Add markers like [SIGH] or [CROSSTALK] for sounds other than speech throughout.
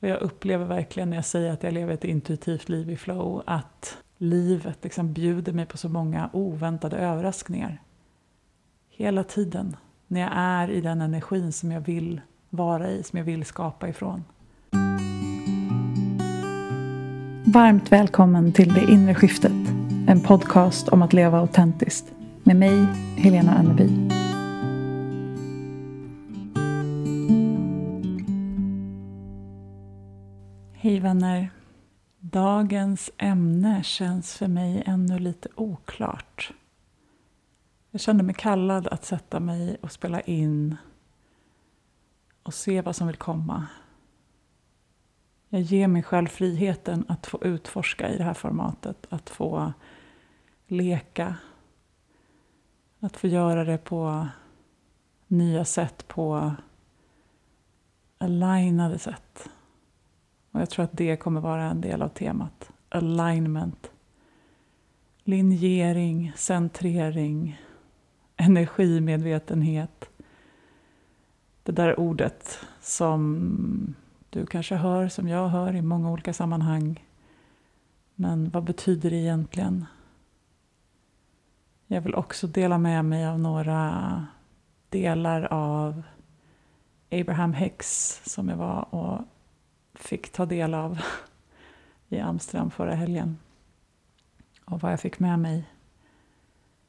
Och jag upplever verkligen när jag säger att jag lever ett intuitivt liv i flow att livet liksom bjuder mig på så många oväntade överraskningar. Hela tiden. När jag är i den energin som jag vill vara i, som jag vill skapa ifrån. Varmt välkommen till Det inre skiftet. En podcast om att leva autentiskt. Med mig, Helena Anneby. Hej vänner. Dagens ämne känns för mig ännu lite oklart. Jag kände mig kallad att sätta mig och spela in och se vad som vill komma. Jag ger mig själv friheten att få utforska i det här formatet, att få leka, att få göra det på nya sätt, på alignade sätt. Och jag tror att det kommer vara en del av temat. Alignment. Linjering, centrering, energimedvetenhet. Det där ordet som du kanske hör, som jag hör i många olika sammanhang. Men vad betyder det egentligen? Jag vill också dela med mig av några delar av Abraham Hicks som jag var och fick ta del av i Amsterdam förra helgen. Och vad jag fick med mig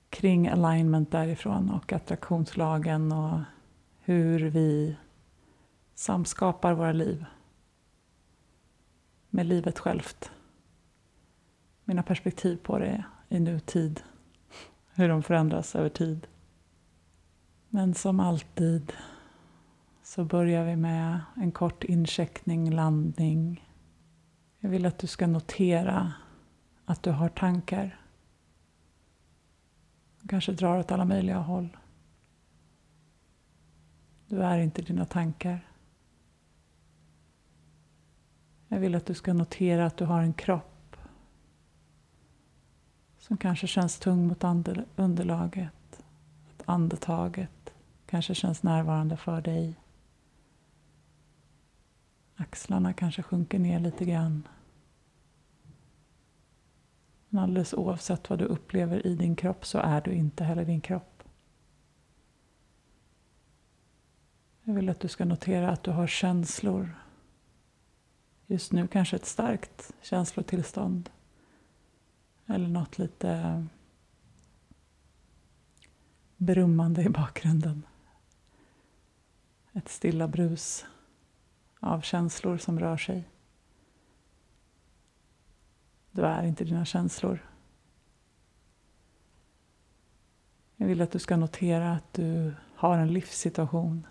kring alignment därifrån och attraktionslagen och hur vi samskapar våra liv med livet självt. Mina perspektiv på det i nutid, hur de förändras över tid. Men som alltid så börjar vi med en kort incheckning, landning. Jag vill att du ska notera att du har tankar. kanske drar åt alla möjliga håll. Du är inte dina tankar. Jag vill att du ska notera att du har en kropp som kanske känns tung mot underlaget. Att andetaget kanske känns närvarande för dig. Axlarna kanske sjunker ner lite grann. Men alldeles oavsett vad du upplever i din kropp så är du inte heller din kropp. Jag vill att du ska notera att du har känslor. Just nu kanske ett starkt känslotillstånd. Eller något lite brummande i bakgrunden. Ett stilla brus av känslor som rör sig. Du är inte dina känslor. Jag vill att du ska notera att du har en livssituation.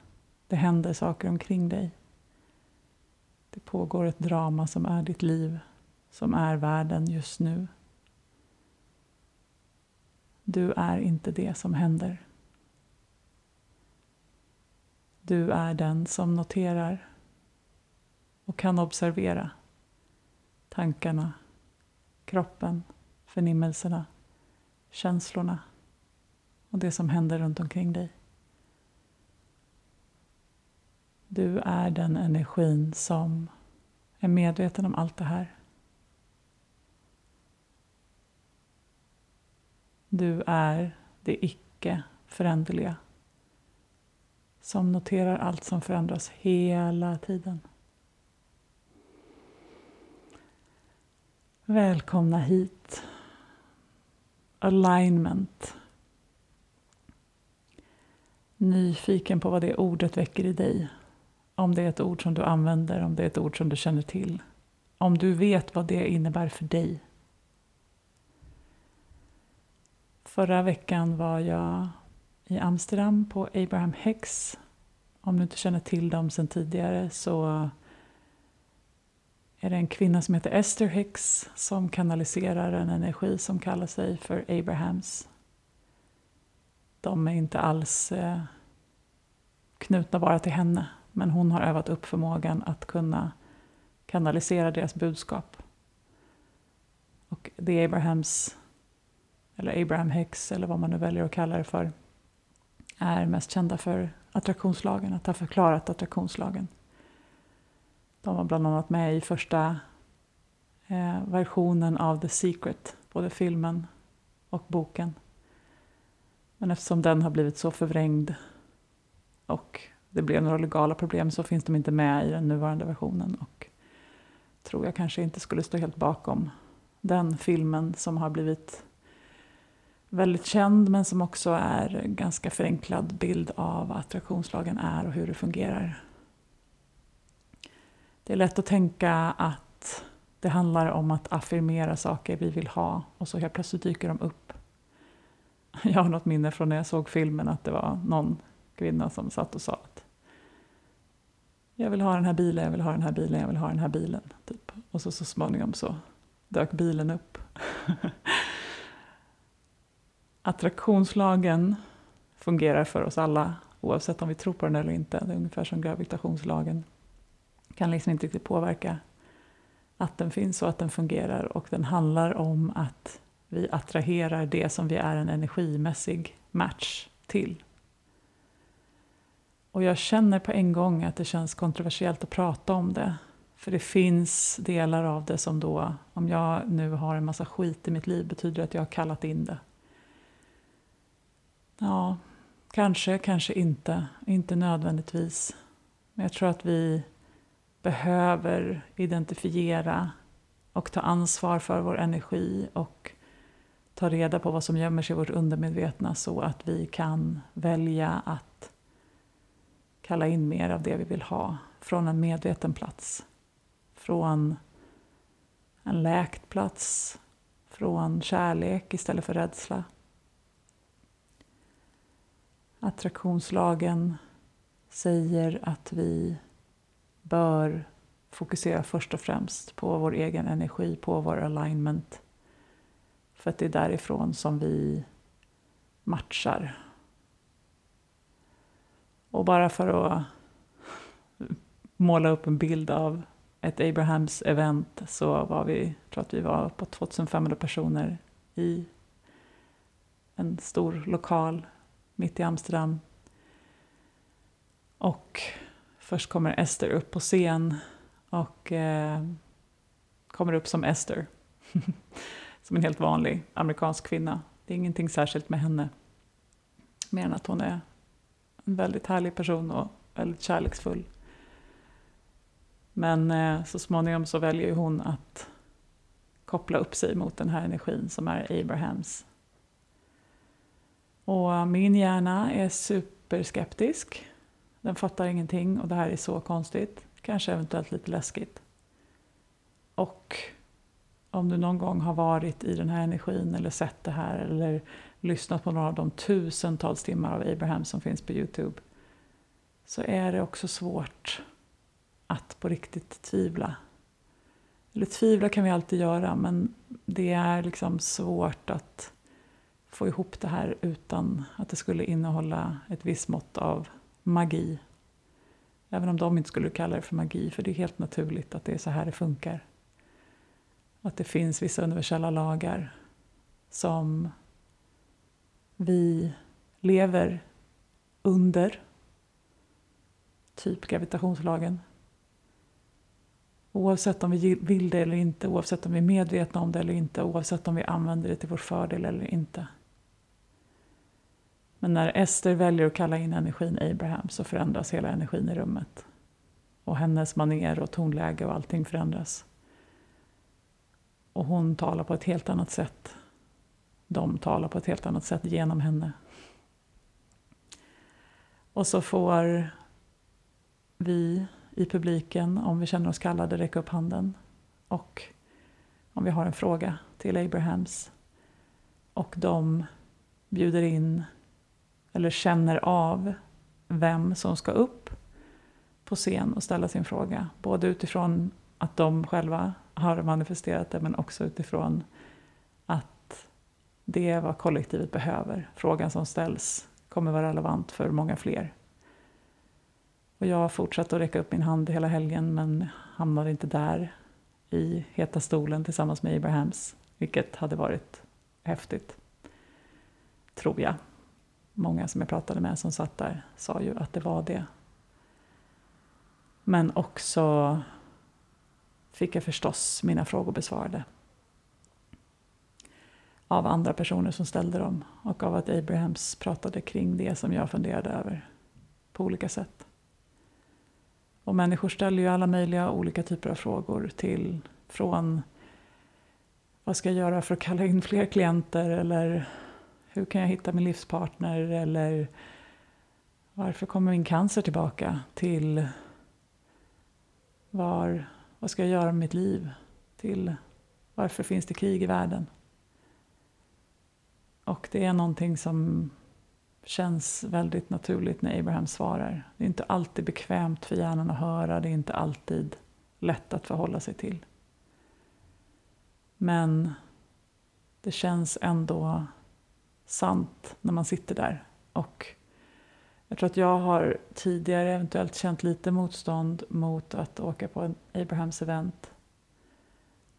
Det händer saker omkring dig. Det pågår ett drama som är ditt liv, som är världen just nu. Du är inte det som händer. Du är den som noterar och kan observera tankarna, kroppen, förnimmelserna, känslorna och det som händer runt omkring dig. Du är den energin som är medveten om allt det här. Du är det icke föränderliga som noterar allt som förändras hela tiden. Välkomna hit. Alignment. Nyfiken på vad det ordet väcker i dig. Om det är ett ord som du använder, om det är ett ord som du känner till. Om du vet vad det innebär för dig. Förra veckan var jag i Amsterdam på Abraham Hex. Om du inte känner till dem sedan tidigare så är det en kvinna som heter Esther Hicks som kanaliserar en energi som kallar sig för Abrahams. De är inte alls eh, knutna bara till henne, men hon har övat upp förmågan att kunna kanalisera deras budskap. Och det Abrahams, eller Abraham Hicks, eller vad man nu väljer att kalla det för, är mest kända för attraktionslagen, att ha förklarat attraktionslagen. De var bland annat med i första eh, versionen av The Secret, både filmen och boken. Men eftersom den har blivit så förvrängd och det blev några legala problem så finns de inte med i den nuvarande versionen och tror jag kanske inte skulle stå helt bakom den filmen som har blivit väldigt känd men som också är en ganska förenklad bild av vad attraktionslagen är och hur det fungerar. Det är lätt att tänka att det handlar om att affirmera saker vi vill ha och så helt plötsligt dyker de upp. [LAUGHS] Jag har något minne från när jag såg filmen att det var någon kvinna som satt och sa att jag vill ha den här bilen, jag vill ha den här bilen, jag vill ha den här bilen. Typ. Och så, så småningom så dök bilen upp. [LAUGHS] Attraktionslagen fungerar för oss alla oavsett om vi tror på den eller inte. Det är ungefär som gravitationslagen. Kan liksom inte riktigt påverka att den finns och att den fungerar och den handlar om att vi attraherar det som vi är en energimässig match till. Och jag känner på en gång att det känns kontroversiellt att prata om det. För det finns delar av det som då, om jag nu har en massa skit i mitt liv, betyder att jag har kallat in det. Ja, kanske, kanske inte. Inte nödvändigtvis. Men jag tror att vi behöver identifiera och ta ansvar för vår energi och ta reda på vad som gömmer sig i vårt undermedvetna så att vi kan välja att kalla in mer av det vi vill ha från en medveten plats. Från en läkt plats, från kärlek istället för rädsla. Attraktionslagen säger att vi bör fokusera först och främst på vår egen energi, på vår alignment. För att det är därifrån som vi matchar. Och bara för att måla upp en bild av ett Abrahams event så var vi, jag tror att vi var på 2500 personer i en stor lokal mitt i Amsterdam. Och först kommer Ester upp på scen och eh, kommer upp som Ester. [LAUGHS] som en helt vanlig amerikansk kvinna. Det är ingenting särskilt med henne. Mer än att hon är en väldigt härlig person och väldigt kärleksfull. Men eh, så småningom så väljer hon att koppla upp sig mot den här energin som är Abrahams. Och min hjärna är superskeptisk. Den fattar ingenting och det här är så konstigt. Kanske eventuellt lite läskigt. Och om du någon gång har varit i den här energin eller sett det här eller lyssnat på några av de tusentals timmar av Abraham som finns på Youtube så är det också svårt att på riktigt tvivla. Eller tvivla kan vi alltid göra men det är liksom svårt att få ihop det här utan att det skulle innehålla ett visst mått av magi. Även om de inte skulle kalla det för magi, för det är helt naturligt att det är så här det funkar. Att det finns vissa universella lagar som vi lever under. Typ gravitationslagen. Oavsett om vi vill det eller inte, oavsett om vi är medvetna om det eller inte, oavsett om vi använder det till vår fördel eller inte. Men när Ester väljer att kalla in energin Abraham så förändras hela energin i rummet. Och hennes maner och tonläge och allting förändras. Och hon talar på ett helt annat sätt. De talar på ett helt annat sätt genom henne. Och så får vi i publiken, om vi känner oss kallade, räcka upp handen. Och om vi har en fråga till Abrahams. Och de bjuder in eller känner av vem som ska upp på scen och ställa sin fråga. Både utifrån att de själva har manifesterat det men också utifrån att det är vad kollektivet behöver. Frågan som ställs kommer vara relevant för många fler. Och jag har fortsatt att räcka upp min hand hela helgen men hamnade inte där i heta stolen tillsammans med Abrahams, vilket hade varit häftigt. Tror jag många som jag pratade med som satt där sa ju att det var det. Men också fick jag förstås mina frågor besvarade. Av andra personer som ställde dem och av att Abrahams pratade kring det som jag funderade över på olika sätt. Och människor ställer ju alla möjliga olika typer av frågor till från vad ska jag göra för att kalla in fler klienter eller hur kan jag hitta min livspartner eller varför kommer min cancer tillbaka till var, vad ska jag göra med mitt liv till varför finns det krig i världen. Och det är någonting som känns väldigt naturligt när Abraham svarar. Det är inte alltid bekvämt för hjärnan att höra, det är inte alltid lätt att förhålla sig till. Men det känns ändå sant när man sitter där. Och jag tror att jag har tidigare eventuellt känt lite motstånd mot att åka på en Abrahams event.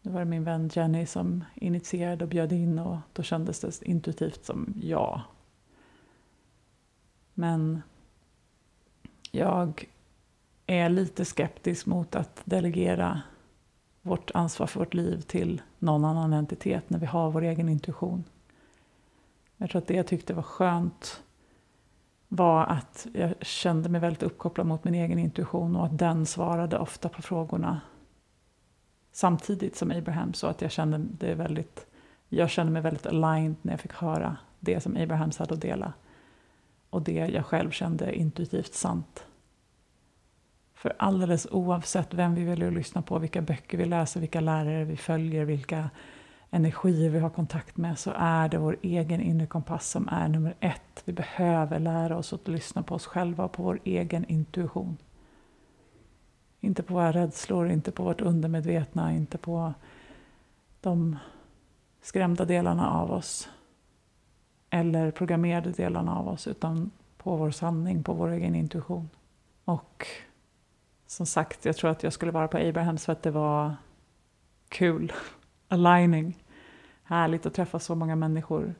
Nu var det min vän Jenny som initierade och bjöd in och då kändes det intuitivt som ja. Men jag är lite skeptisk mot att delegera vårt ansvar för vårt liv till någon annan entitet när vi har vår egen intuition. Jag tror att det jag tyckte var skönt var att jag kände mig väldigt uppkopplad mot min egen intuition och att den svarade ofta på frågorna samtidigt som Abraham så att jag kände, det väldigt, jag kände mig väldigt aligned när jag fick höra det som Abrahams hade att dela och det jag själv kände intuitivt sant. För alldeles oavsett vem vi väljer att lyssna på, vilka böcker vi läser, vilka lärare vi följer, vilka energier vi har kontakt med så är det vår egen inre kompass som är nummer ett. Vi behöver lära oss att lyssna på oss själva och på vår egen intuition. Inte på våra rädslor, inte på vårt undermedvetna, inte på de skrämda delarna av oss eller programmerade delarna av oss utan på vår sanning, på vår egen intuition. Och som sagt, jag tror att jag skulle vara på Abrahams för att det var kul. Aligning. Härligt att träffa så många människor.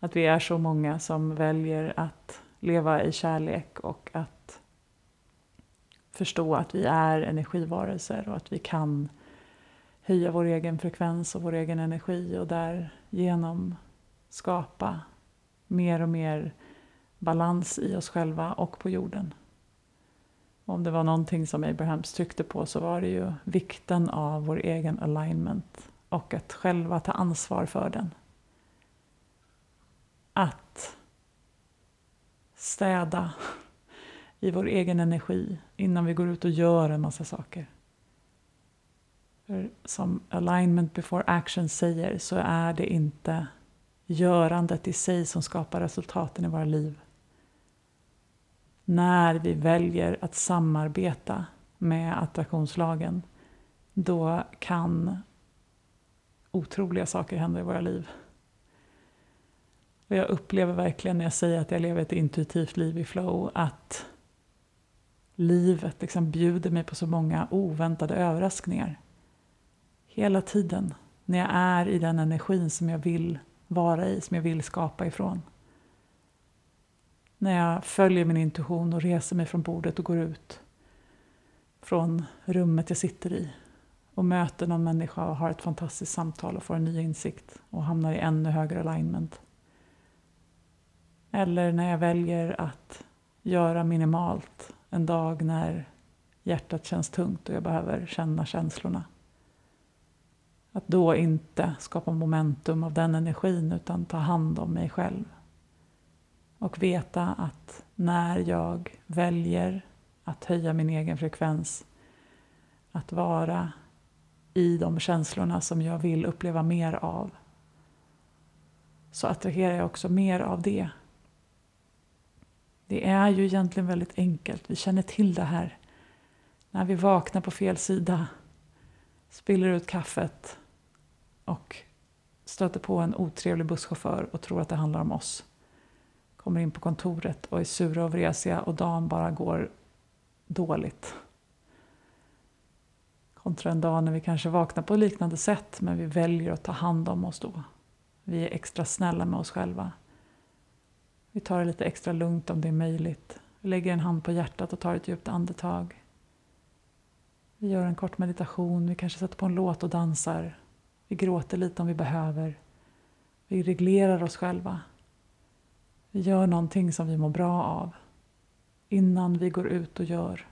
Att vi är så många som väljer att leva i kärlek och att förstå att vi är energivarelser och att vi kan höja vår egen frekvens och vår egen energi och därigenom skapa mer och mer balans i oss själva och på jorden. Om det var någonting som Abrahams tryckte på så var det ju vikten av vår egen alignment och att själva ta ansvar för den. Att städa i vår egen energi innan vi går ut och gör en massa saker. För som alignment before action säger så är det inte görandet i sig som skapar resultaten i våra liv. När vi väljer att samarbeta med attraktionslagen då kan otroliga saker händer i våra liv. Och jag upplever verkligen när jag säger att jag lever ett intuitivt liv i flow att livet liksom bjuder mig på så många oväntade överraskningar. Hela tiden när jag är i den energin som jag vill vara i, som jag vill skapa ifrån. När jag följer min intuition och reser mig från bordet och går ut från rummet jag sitter i och möter någon människa och har ett fantastiskt samtal och får en ny insikt och hamnar i ännu högre alignment. Eller när jag väljer att göra minimalt en dag när hjärtat känns tungt och jag behöver känna känslorna. Att då inte skapa momentum av den energin utan ta hand om mig själv. Och veta att när jag väljer att höja min egen frekvens, att vara i de känslorna som jag vill uppleva mer av, så attraherar jag också mer av det. Det är ju egentligen väldigt enkelt. Vi känner till det här. När vi vaknar på fel sida, spiller ut kaffet, och stöter på en otrevlig busschaufför och tror att det handlar om oss. Kommer in på kontoret och är sura och vresiga och dagen bara går dåligt. Kontra en dag när vi kanske vaknar på liknande sätt men vi väljer att ta hand om oss då. Vi är extra snälla med oss själva. Vi tar det lite extra lugnt om det är möjligt. Vi lägger en hand på hjärtat och tar ett djupt andetag. Vi gör en kort meditation, vi kanske sätter på en låt och dansar. Vi gråter lite om vi behöver. Vi reglerar oss själva. Vi gör någonting som vi mår bra av innan vi går ut och gör.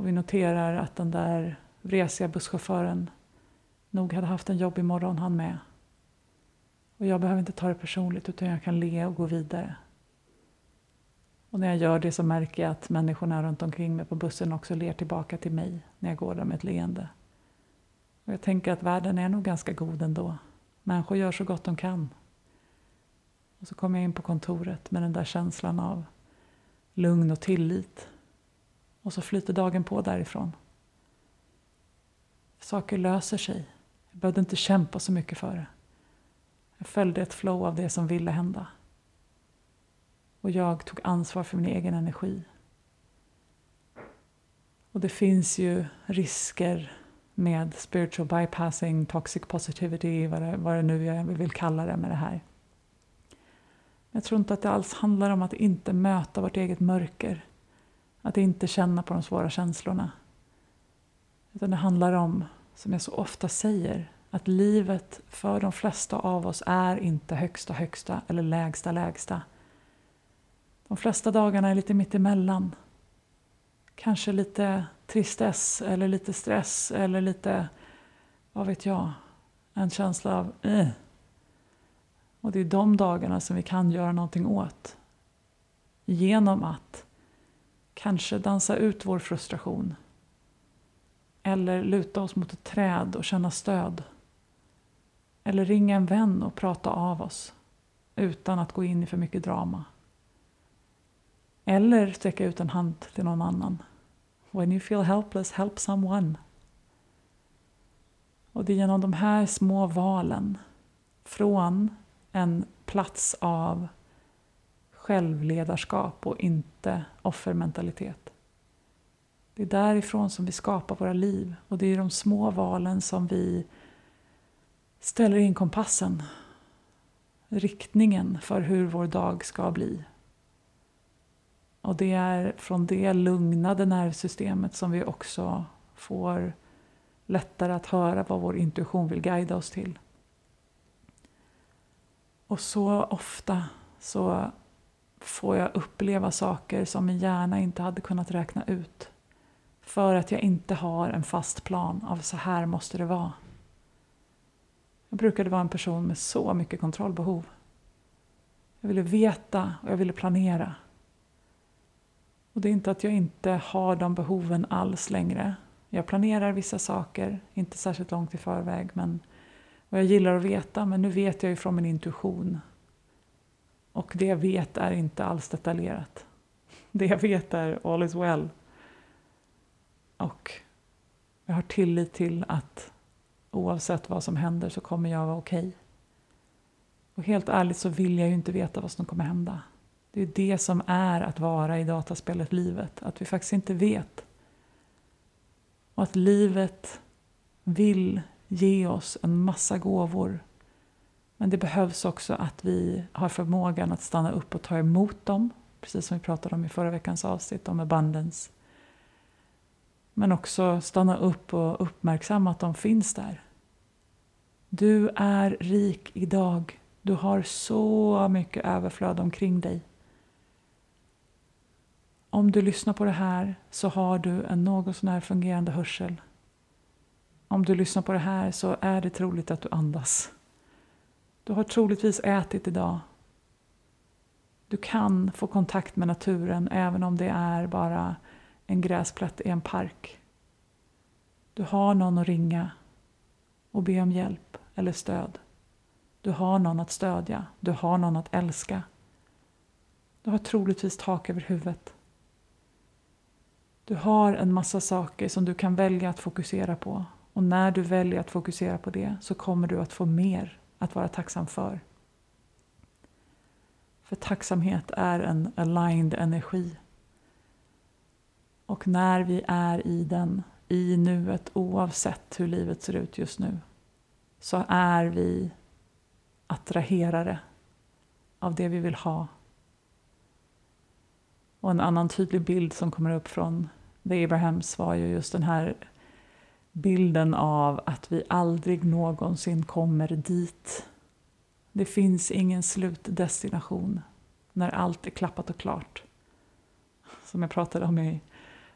Och vi noterar att den där vresiga busschauffören nog hade haft en jobbig morgon han med. Och jag behöver inte ta det personligt utan jag kan le och gå vidare. Och när jag gör det så märker jag att människorna runt omkring mig på bussen också ler tillbaka till mig när jag går där med ett leende. Och jag tänker att världen är nog ganska god ändå. Människor gör så gott de kan. Och så kommer jag in på kontoret med den där känslan av lugn och tillit. Och så flyter dagen på därifrån. Saker löser sig. Jag behövde inte kämpa så mycket för det. Jag följde ett flow av det som ville hända. Och jag tog ansvar för min egen energi. Och det finns ju risker med spiritual bypassing, toxic positivity, vad det, vad det nu jag vill kalla det med det här. Jag tror inte att det alls handlar om att inte möta vårt eget mörker. Att inte känna på de svåra känslorna. Utan det handlar om, som jag så ofta säger, att livet för de flesta av oss är inte högsta högsta eller lägsta lägsta. De flesta dagarna är lite mittemellan. Kanske lite tristess eller lite stress eller lite, vad vet jag, en känsla av eh. Och det är de dagarna som vi kan göra någonting åt. Genom att kanske dansa ut vår frustration. Eller luta oss mot ett träd och känna stöd. Eller ringa en vän och prata av oss utan att gå in i för mycket drama. Eller sträcka ut en hand till någon annan. When you feel helpless, help someone. Och det är genom de här små valen från en plats av självledarskap och inte offermentalitet. Det är därifrån som vi skapar våra liv och det är de små valen som vi ställer in kompassen, riktningen för hur vår dag ska bli. Och det är från det lugnade nervsystemet som vi också får lättare att höra vad vår intuition vill guida oss till. Och så ofta så får jag uppleva saker som min hjärna inte hade kunnat räkna ut. För att jag inte har en fast plan av så här måste det vara. Jag brukade vara en person med så mycket kontrollbehov. Jag ville veta och jag ville planera. Och det är inte att jag inte har de behoven alls längre. Jag planerar vissa saker, inte särskilt långt i förväg, men och jag gillar att veta, men nu vet jag ju från min intuition. Och det jag vet är inte alls detaljerat. Det jag vet är all is well. Och jag har tillit till att oavsett vad som händer så kommer jag vara okej. Okay. Och helt ärligt så vill jag ju inte veta vad som kommer hända. Det är det som är att vara i dataspelet livet, att vi faktiskt inte vet. Och att livet vill ge oss en massa gåvor. Men det behövs också att vi har förmågan att stanna upp och ta emot dem, precis som vi pratade om i förra veckans avsnitt om abundance. Men också stanna upp och uppmärksamma att de finns där. Du är rik idag. Du har så mycket överflöd omkring dig. Om du lyssnar på det här så har du en något sån fungerande hörsel. Om du lyssnar på det här så är det troligt att du andas. Du har troligtvis ätit idag. Du kan få kontakt med naturen även om det är bara en gräsplätt i en park. Du har någon att ringa och be om hjälp eller stöd. Du har någon att stödja. Du har någon att älska. Du har troligtvis tak över huvudet. Du har en massa saker som du kan välja att fokusera på. Och när du väljer att fokusera på det så kommer du att få mer att vara tacksam för. För tacksamhet är en aligned energi. Och när vi är i den, i nuet, oavsett hur livet ser ut just nu, så är vi attraherade av det vi vill ha. Och en annan tydlig bild som kommer upp från The Abrahams var ju just den här bilden av att vi aldrig någonsin kommer dit. Det finns ingen slutdestination när allt är klappat och klart. Som jag pratade om i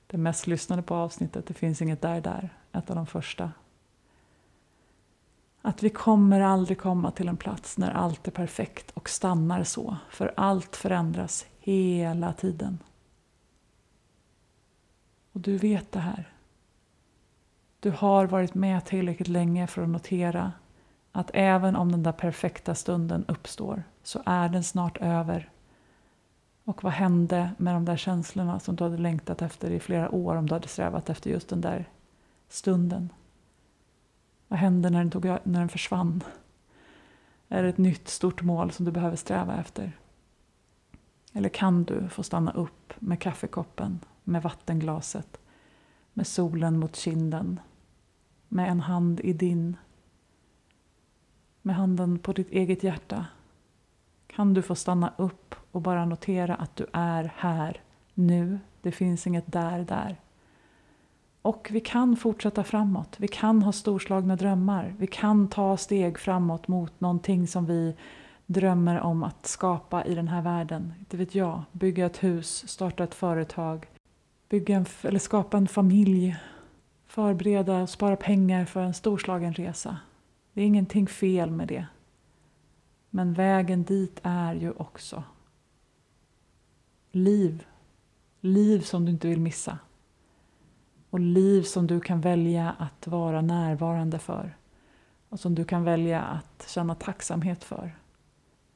det mest lyssnade på avsnittet, Det finns inget där där, ett av de första. Att vi kommer aldrig komma till en plats när allt är perfekt och stannar så, för allt förändras hela tiden. Och du vet det här. Du har varit med tillräckligt länge för att notera att även om den där perfekta stunden uppstår så är den snart över. Och vad hände med de där känslorna som du hade längtat efter i flera år om du hade strävat efter just den där stunden? Vad hände när den, tog, när den försvann? Är det ett nytt stort mål som du behöver sträva efter? Eller kan du få stanna upp med kaffekoppen, med vattenglaset, med solen mot kinden, med en hand i din, med handen på ditt eget hjärta? Kan du få stanna upp och bara notera att du är här, nu. Det finns inget där, där. Och vi kan fortsätta framåt. Vi kan ha storslagna drömmar. Vi kan ta steg framåt mot någonting som vi drömmer om att skapa i den här världen. Inte vet jag. Bygga ett hus, starta ett företag, bygga en, eller skapa en familj, förbereda och spara pengar för en storslagen resa. Det är ingenting fel med det. Men vägen dit är ju också liv. Liv som du inte vill missa och liv som du kan välja att vara närvarande för och som du kan välja att känna tacksamhet för.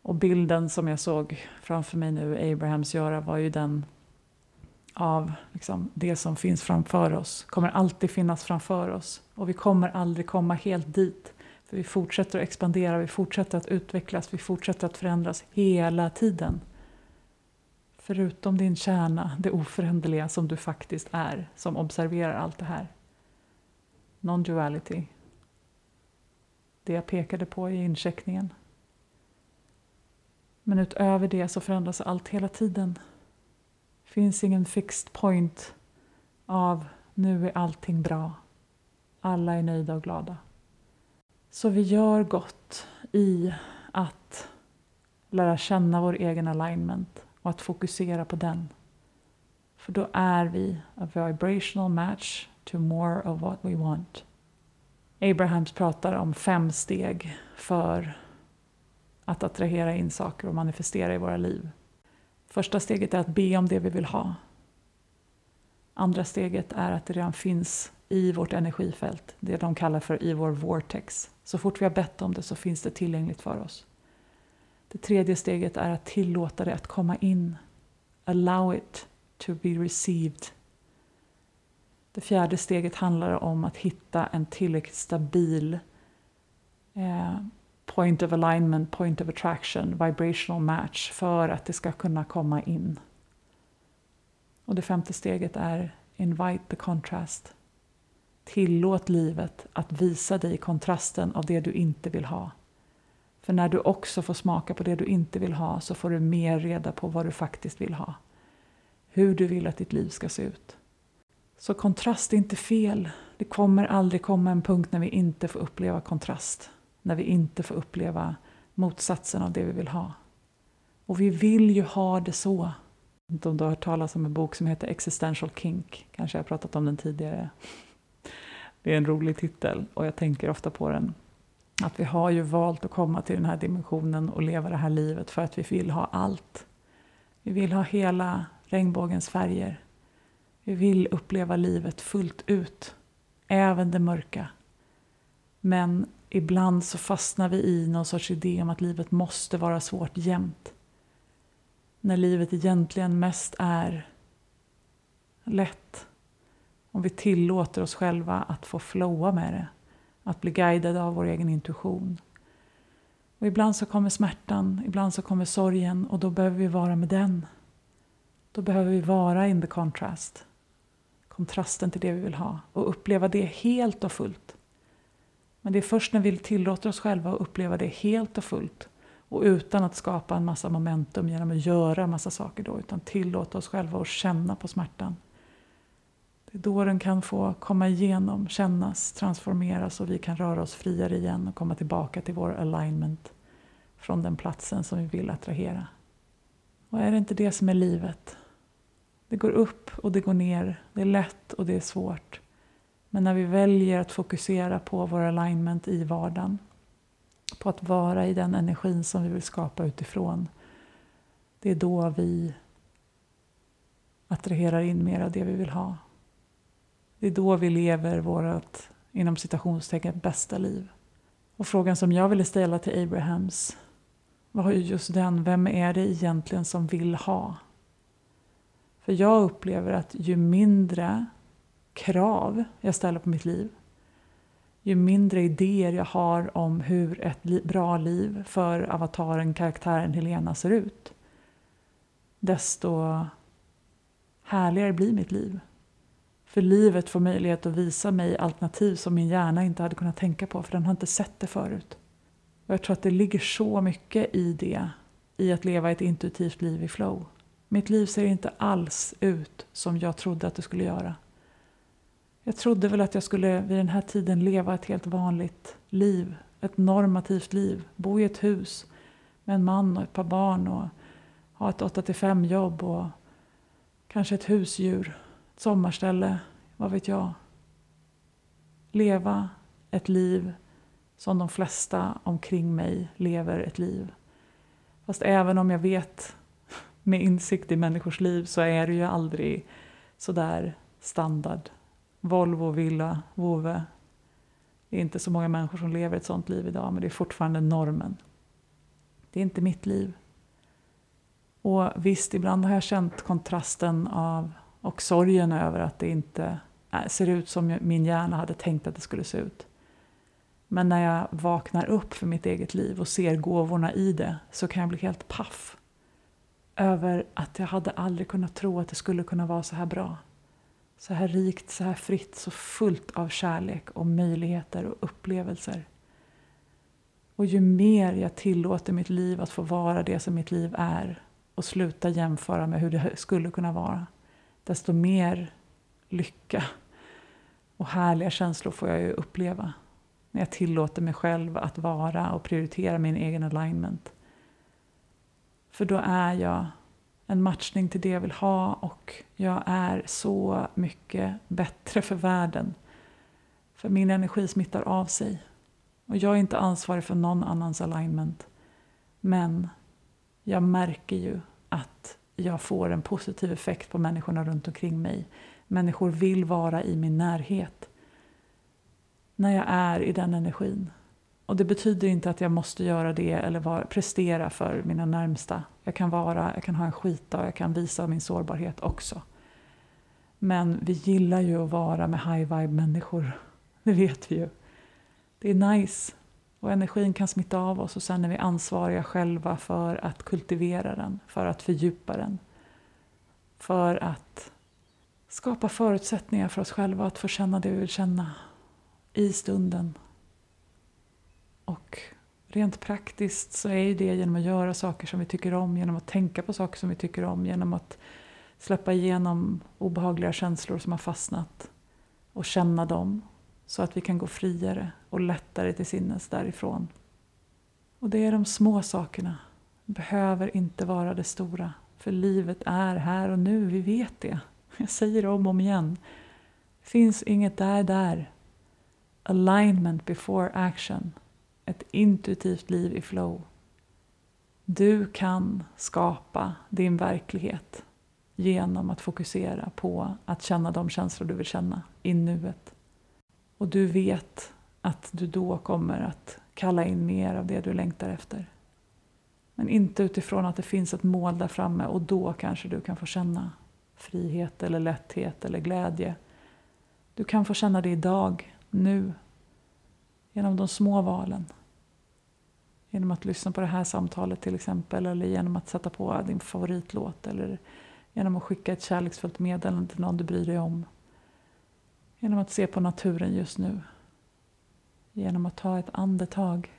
Och bilden som jag såg framför mig nu, Abrahams göra, var ju den av liksom, det som finns framför oss, kommer alltid finnas framför oss. Och vi kommer aldrig komma helt dit. För vi fortsätter att expandera, vi fortsätter att utvecklas, vi fortsätter att förändras hela tiden. Förutom din kärna, det oföränderliga som du faktiskt är, som observerar allt det här. Non-duality. Det jag pekade på i incheckningen. Men utöver det så förändras allt hela tiden. Det finns ingen fixed point av nu är allting bra. Alla är nöjda och glada. Så vi gör gott i att lära känna vår egen alignment och att fokusera på den. För då är vi a vibrational match to more of what we want. Abrahams pratar om fem steg för att attrahera in saker och manifestera i våra liv. Första steget är att be om det vi vill ha. Andra steget är att det redan finns i vårt energifält, det de kallar för i vår vortex. Så fort vi har bett om det så finns det tillgängligt för oss. Det tredje steget är att tillåta det att komma in. Allow it to be received. Det fjärde steget handlar om att hitta en tillräckligt stabil eh, point of alignment, point of attraction, vibrational match för att det ska kunna komma in. Och det femte steget är invite the contrast. Tillåt livet att visa dig kontrasten av det du inte vill ha. För när du också får smaka på det du inte vill ha så får du mer reda på vad du faktiskt vill ha. Hur du vill att ditt liv ska se ut. Så kontrast är inte fel. Det kommer aldrig komma en punkt när vi inte får uppleva kontrast. När vi inte får uppleva motsatsen av det vi vill ha. Och vi vill ju ha det så. Om du har hört talas om en bok som heter Existential Kink. Kanske jag har pratat om den tidigare. Det är en rolig titel och jag tänker ofta på den att vi har ju valt att komma till den här dimensionen och leva det här livet för att vi vill ha allt. Vi vill ha hela regnbågens färger. Vi vill uppleva livet fullt ut, även det mörka. Men ibland så fastnar vi i någon sorts idé om att livet måste vara svårt jämt. När livet egentligen mest är lätt. Om vi tillåter oss själva att få flowa med det. Att bli guidade av vår egen intuition. Och ibland så kommer smärtan, ibland så kommer sorgen och då behöver vi vara med den. Då behöver vi vara in the contrast. Kontrasten till det vi vill ha och uppleva det helt och fullt. Men det är först när vi tillåter oss själva att uppleva det helt och fullt och utan att skapa en massa momentum genom att göra en massa saker då, utan tillåta oss själva att känna på smärtan. Det är då den kan få komma igenom, kännas, transformeras och vi kan röra oss friare igen och komma tillbaka till vår alignment från den platsen som vi vill attrahera. Och är det inte det som är livet? Det går upp och det går ner. Det är lätt och det är svårt. Men när vi väljer att fokusera på vår alignment i vardagen, på att vara i den energin som vi vill skapa utifrån, det är då vi attraherar in mer av det vi vill ha. Det är då vi lever vårt, inom citationstecken, bästa liv. Och frågan som jag ville ställa till Abrahams var ju just den, vem är det egentligen som vill ha? För jag upplever att ju mindre krav jag ställer på mitt liv, ju mindre idéer jag har om hur ett bra liv för avataren, karaktären Helena ser ut, desto härligare blir mitt liv. För livet får möjlighet att visa mig alternativ som min hjärna inte hade kunnat tänka på, för den har inte sett det förut. Och jag tror att det ligger så mycket i det, i att leva ett intuitivt liv i flow. Mitt liv ser inte alls ut som jag trodde att det skulle göra. Jag trodde väl att jag skulle vid den här tiden leva ett helt vanligt liv, ett normativt liv, bo i ett hus med en man och ett par barn och ha ett 8-5 jobb och kanske ett husdjur, ett sommarställe, vad vet jag. Leva ett liv som de flesta omkring mig lever ett liv. Fast även om jag vet med insikt i människors liv så är det ju aldrig sådär standard. Volvo, villa, vovve. Det är inte så många människor som lever ett sånt liv idag men det är fortfarande normen. Det är inte mitt liv. Och visst, ibland har jag känt kontrasten av och sorgen över att det inte äh, ser ut som min hjärna hade tänkt att det skulle se ut. Men när jag vaknar upp för mitt eget liv och ser gåvorna i det så kan jag bli helt paff. Över att jag hade aldrig kunnat tro att det skulle kunna vara så här bra. Så här rikt, så här fritt, så fullt av kärlek och möjligheter och upplevelser. Och ju mer jag tillåter mitt liv att få vara det som mitt liv är och sluta jämföra med hur det skulle kunna vara, desto mer lycka och härliga känslor får jag ju uppleva. När jag tillåter mig själv att vara och prioritera min egen alignment. För då är jag en matchning till det jag vill ha och jag är så mycket bättre för världen. För min energi smittar av sig. Och jag är inte ansvarig för någon annans alignment. Men jag märker ju att jag får en positiv effekt på människorna runt omkring mig. Människor vill vara i min närhet när jag är i den energin. Och det betyder inte att jag måste göra det eller vara, prestera för mina närmsta. Jag kan, vara, jag kan ha en skita och jag kan visa min sårbarhet också. Men vi gillar ju att vara med high vibe människor. [LAUGHS] Det vet vi ju. Det är nice. Och energin kan smitta av oss och sen är vi ansvariga själva för att kultivera den, för att fördjupa den. För att skapa förutsättningar för oss själva att få känna det vi vill känna i stunden. Och rent praktiskt så är det genom att göra saker som vi tycker om, genom att tänka på saker som vi tycker om, genom att släppa igenom obehagliga känslor som har fastnat och känna dem så att vi kan gå friare och lättare till sinnes därifrån. Och det är de små sakerna. Det behöver inte vara det stora. För livet är här och nu, vi vet det. Jag säger det om och om igen. Det finns inget där, där. Alignment before action. Ett intuitivt liv i flow. Du kan skapa din verklighet genom att fokusera på att känna de känslor du vill känna i nuet. Och du vet att du då kommer att kalla in mer av det du längtar efter. Men inte utifrån att det finns ett mål där framme och då kanske du kan få känna frihet eller lätthet eller glädje. Du kan få känna det idag, nu, genom de små valen. Genom att lyssna på det här samtalet till exempel eller genom att sätta på din favoritlåt eller genom att skicka ett kärleksfullt meddelande till någon du bryr dig om. Genom att se på naturen just nu. Genom att ta ett andetag.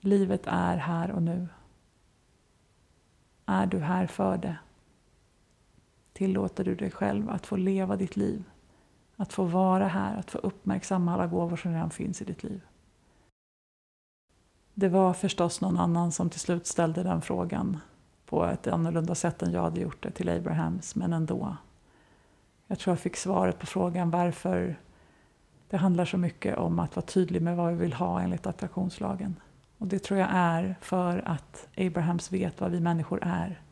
Livet är här och nu. Är du här för det? tillåter du dig själv att få leva ditt liv? Att få vara här, att få uppmärksamma alla gåvor som redan finns i ditt liv. Det var förstås någon annan som till slut ställde den frågan på ett annorlunda sätt än jag hade gjort det till Abrahams, men ändå. Jag tror jag fick svaret på frågan varför det handlar så mycket om att vara tydlig med vad vi vill ha enligt attraktionslagen. Och det tror jag är för att Abrahams vet vad vi människor är.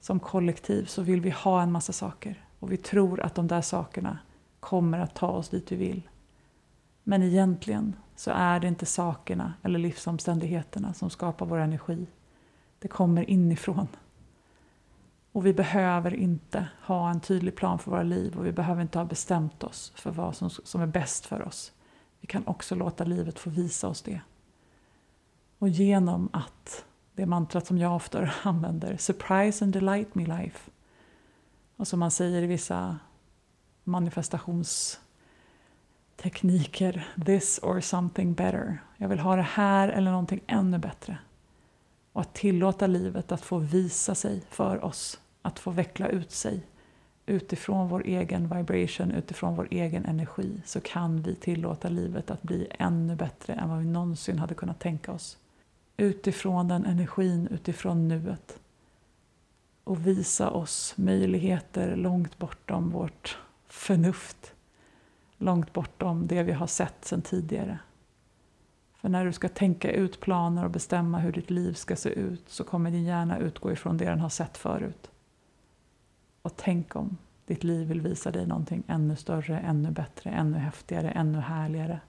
Som kollektiv så vill vi ha en massa saker och vi tror att de där sakerna kommer att ta oss dit vi vill. Men egentligen så är det inte sakerna eller livsomständigheterna som skapar vår energi. Det kommer inifrån. Och vi behöver inte ha en tydlig plan för våra liv och vi behöver inte ha bestämt oss för vad som, som är bäst för oss. Vi kan också låta livet få visa oss det. Och genom att, det mantrat som jag ofta [LAUGHS] använder, surprise and delight me life. Och som man säger i vissa manifestations... Tekniker. this or something better. Jag vill ha det här eller någonting ännu bättre. Och att tillåta livet att få visa sig för oss, att få veckla ut sig utifrån vår egen vibration, utifrån vår egen energi så kan vi tillåta livet att bli ännu bättre än vad vi någonsin hade kunnat tänka oss. Utifrån den energin, utifrån nuet. Och visa oss möjligheter långt bortom vårt förnuft. Långt bortom det vi har sett sedan tidigare. För när du ska tänka ut planer och bestämma hur ditt liv ska se ut så kommer din hjärna utgå ifrån det den har sett förut. Och tänk om ditt liv vill visa dig någonting ännu större, ännu bättre, ännu häftigare, ännu härligare.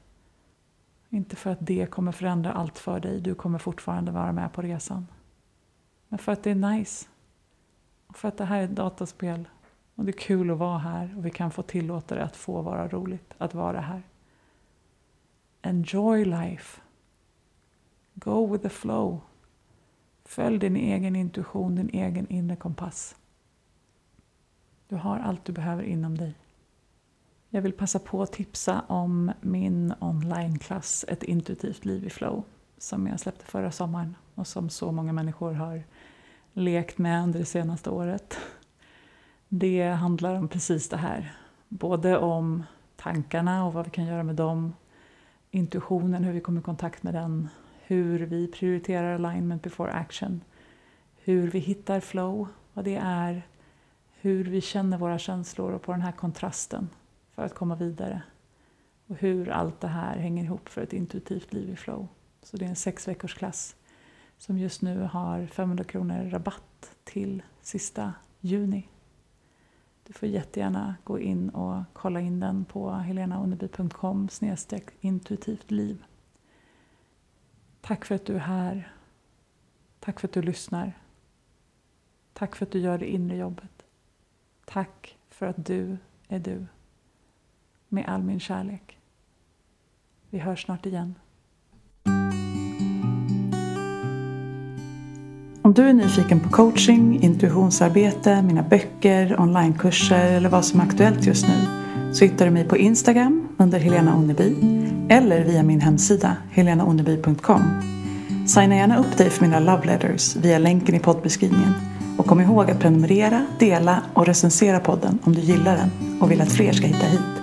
Inte för att det kommer förändra allt för dig, du kommer fortfarande vara med på resan. Men för att det är nice. Och för att det här är ett dataspel och det är kul att vara här och vi kan få tillåta det att få vara roligt att vara här. Enjoy life. Go with the flow. Följ din egen intuition, din egen inre kompass. Du har allt du behöver inom dig. Jag vill passa på att tipsa om min onlineklass Ett intuitivt liv i flow som jag släppte förra sommaren och som så många människor har lekt med under det senaste året. Det handlar om precis det här. Både om tankarna och vad vi kan göra med dem. Intuitionen, hur vi kommer i kontakt med den. Hur vi prioriterar alignment before action. Hur vi hittar flow, vad det är. Hur vi känner våra känslor och på den här kontrasten för att komma vidare. Och hur allt det här hänger ihop för ett intuitivt liv i flow. Så det är en sex veckors klass som just nu har 500 kronor rabatt till sista juni. Du får jättegärna gå in och kolla in den på helenaonneby.com intuitivt liv. Tack för att du är här. Tack för att du lyssnar. Tack för att du gör det inre jobbet. Tack för att du är du. Med all min kärlek. Vi hörs snart igen. Om du är nyfiken på coaching, intuitionsarbete, mina böcker, onlinekurser eller vad som är aktuellt just nu så hittar du mig på Instagram under Helena Onneby eller via min hemsida helenaonneby.com. Signa gärna upp dig för mina love letters via länken i poddbeskrivningen och kom ihåg att prenumerera, dela och recensera podden om du gillar den och vill att fler ska hitta hit.